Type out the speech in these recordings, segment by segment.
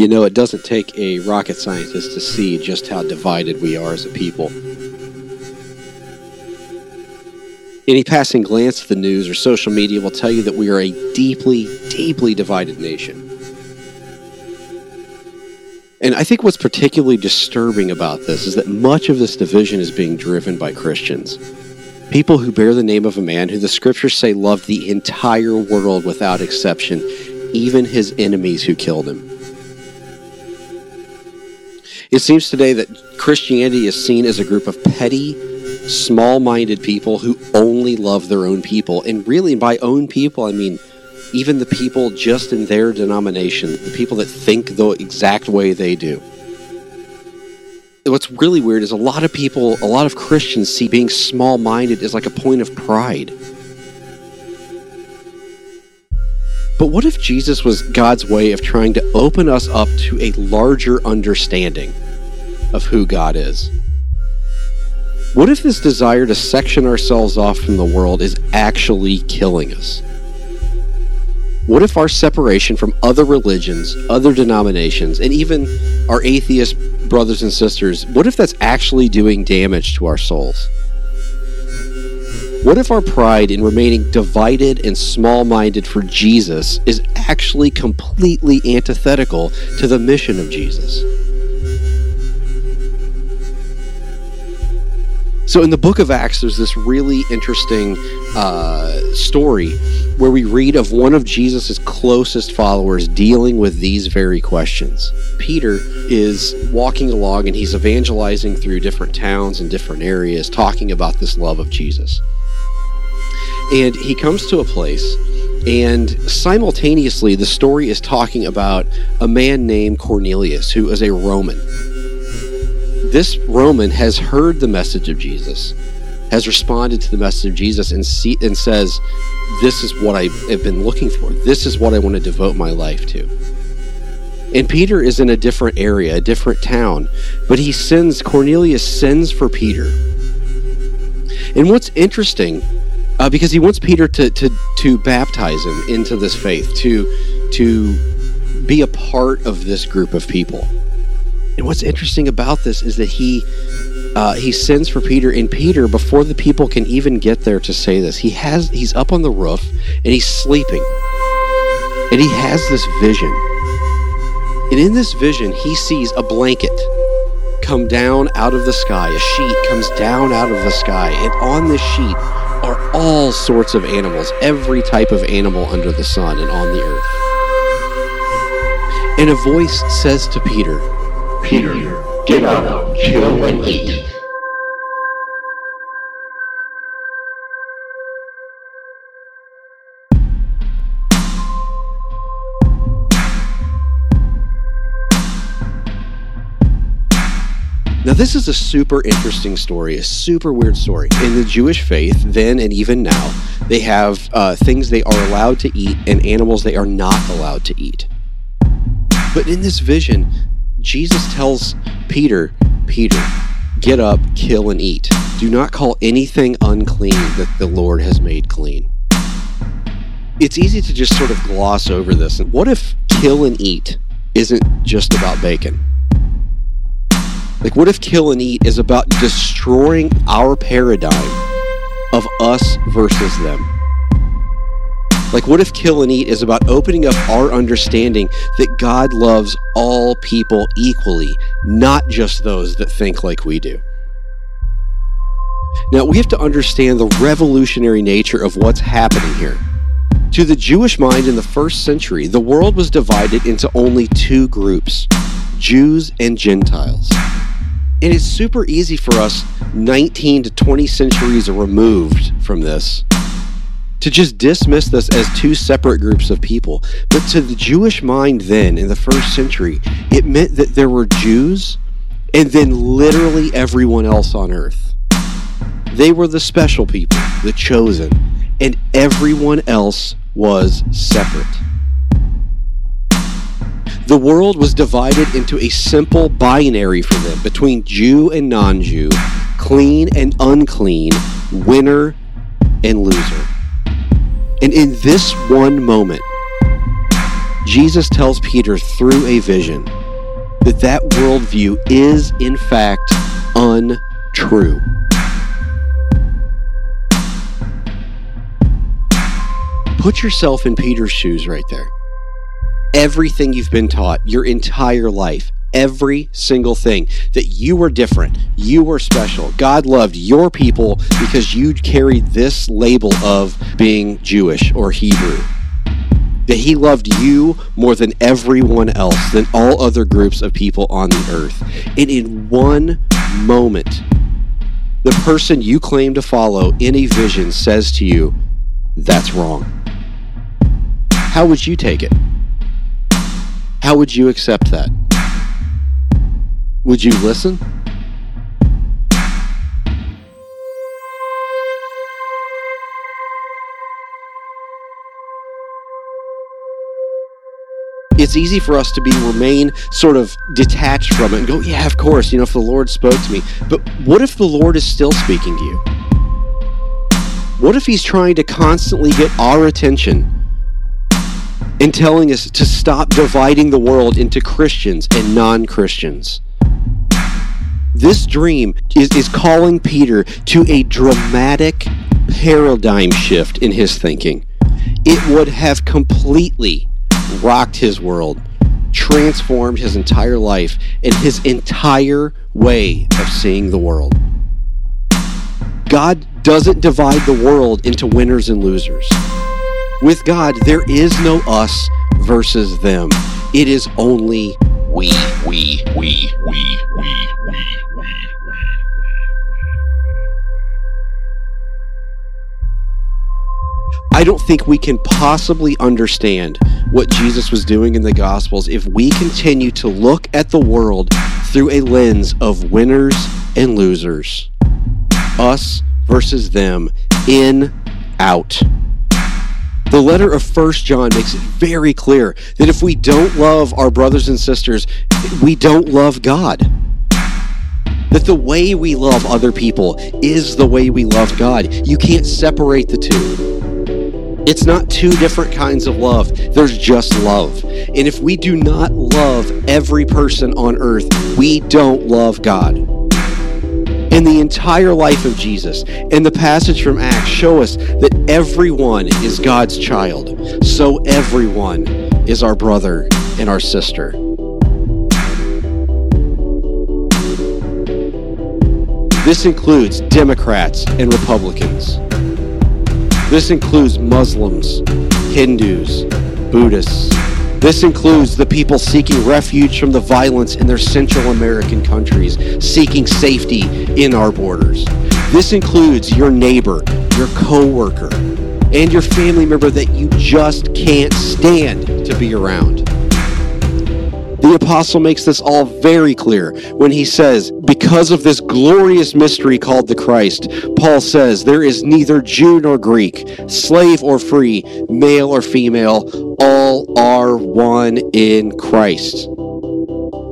You know, it doesn't take a rocket scientist to see just how divided we are as a people. Any passing glance at the news or social media will tell you that we are a deeply, deeply divided nation. And I think what's particularly disturbing about this is that much of this division is being driven by Christians. People who bear the name of a man who the scriptures say loved the entire world without exception, even his enemies who killed him. It seems today that Christianity is seen as a group of petty, small minded people who only love their own people. And really, by own people, I mean even the people just in their denomination, the people that think the exact way they do. What's really weird is a lot of people, a lot of Christians see being small minded as like a point of pride. But what if Jesus was God's way of trying to open us up to a larger understanding of who God is? What if this desire to section ourselves off from the world is actually killing us? What if our separation from other religions, other denominations, and even our atheist brothers and sisters, what if that's actually doing damage to our souls? What if our pride in remaining divided and small minded for Jesus is actually completely antithetical to the mission of Jesus? So, in the book of Acts, there's this really interesting uh, story where we read of one of Jesus' closest followers dealing with these very questions. Peter is walking along and he's evangelizing through different towns and different areas, talking about this love of Jesus. And he comes to a place, and simultaneously, the story is talking about a man named Cornelius, who is a Roman this Roman has heard the message of Jesus, has responded to the message of Jesus, and see, and says, "This is what I have been looking for. This is what I want to devote my life to." And Peter is in a different area, a different town, but he sends Cornelius sends for Peter. And what's interesting, uh, because he wants Peter to, to to baptize him into this faith, to to be a part of this group of people. And what's interesting about this is that he uh, he sends for Peter, and Peter, before the people can even get there to say this, he has he's up on the roof and he's sleeping, and he has this vision. And in this vision, he sees a blanket come down out of the sky. A sheet comes down out of the sky, and on this sheet are all sorts of animals, every type of animal under the sun and on the earth. And a voice says to Peter, Peter, get up, kill and eat. Now, this is a super interesting story, a super weird story. In the Jewish faith, then and even now, they have uh, things they are allowed to eat and animals they are not allowed to eat. But in this vision, Jesus tells Peter, Peter, get up, kill, and eat. Do not call anything unclean that the Lord has made clean. It's easy to just sort of gloss over this. What if kill and eat isn't just about bacon? Like, what if kill and eat is about destroying our paradigm of us versus them? Like, what if Kill and Eat is about opening up our understanding that God loves all people equally, not just those that think like we do? Now, we have to understand the revolutionary nature of what's happening here. To the Jewish mind in the first century, the world was divided into only two groups Jews and Gentiles. And it's super easy for us, 19 to 20 centuries removed from this, to just dismiss this as two separate groups of people. But to the Jewish mind then, in the first century, it meant that there were Jews and then literally everyone else on earth. They were the special people, the chosen, and everyone else was separate. The world was divided into a simple binary for them between Jew and non Jew, clean and unclean, winner and loser. And in this one moment, Jesus tells Peter through a vision that that worldview is, in fact, untrue. Put yourself in Peter's shoes right there. Everything you've been taught your entire life, every single thing that you were different, you were special. God loved your people because you carried this label of being Jewish or Hebrew. That he loved you more than everyone else, than all other groups of people on the earth. And in one moment, the person you claim to follow in a vision says to you, That's wrong. How would you take it? How would you accept that? Would you listen? It's easy for us to be remain sort of detached from it and go, yeah, of course, you know, if the Lord spoke to me. But what if the Lord is still speaking to you? What if he's trying to constantly get our attention and telling us to stop dividing the world into Christians and non Christians? This dream is, is calling Peter to a dramatic paradigm shift in his thinking. It would have completely rocked his world, transformed his entire life, and his entire way of seeing the world. God doesn't divide the world into winners and losers. With God, there is no us versus them. It is only we, we, we, we, we, we, we. I don't think we can possibly understand what Jesus was doing in the Gospels if we continue to look at the world through a lens of winners and losers. Us versus them, in, out. The letter of First John makes it very clear that if we don't love our brothers and sisters, we don't love God. That the way we love other people is the way we love God. You can't separate the two. It's not two different kinds of love. There's just love. And if we do not love every person on earth, we don't love God. And the entire life of Jesus and the passage from Acts show us that everyone is God's child. So everyone is our brother and our sister. This includes Democrats and Republicans. This includes Muslims, Hindus, Buddhists. This includes the people seeking refuge from the violence in their Central American countries, seeking safety in our borders. This includes your neighbor, your coworker, and your family member that you just can't stand to be around. The apostle makes this all very clear when he says, Because of this glorious mystery called the Christ, Paul says, There is neither Jew nor Greek, slave or free, male or female, all are one in Christ.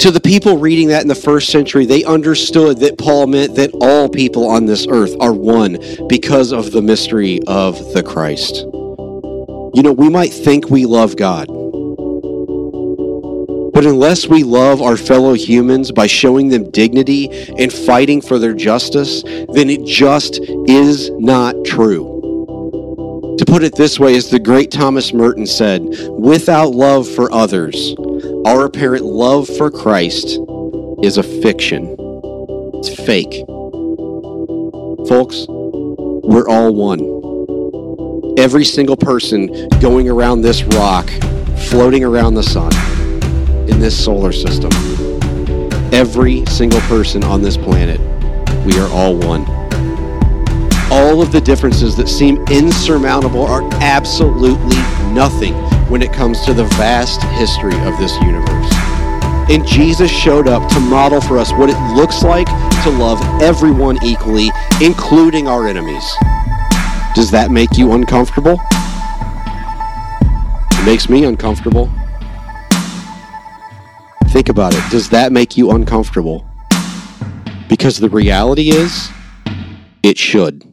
To the people reading that in the first century, they understood that Paul meant that all people on this earth are one because of the mystery of the Christ. You know, we might think we love God. But unless we love our fellow humans by showing them dignity and fighting for their justice, then it just is not true. To put it this way, as the great Thomas Merton said, without love for others, our apparent love for Christ is a fiction. It's fake. Folks, we're all one. Every single person going around this rock, floating around the sun in this solar system. Every single person on this planet, we are all one. All of the differences that seem insurmountable are absolutely nothing when it comes to the vast history of this universe. And Jesus showed up to model for us what it looks like to love everyone equally, including our enemies. Does that make you uncomfortable? It makes me uncomfortable. Think about it. Does that make you uncomfortable? Because the reality is, it should.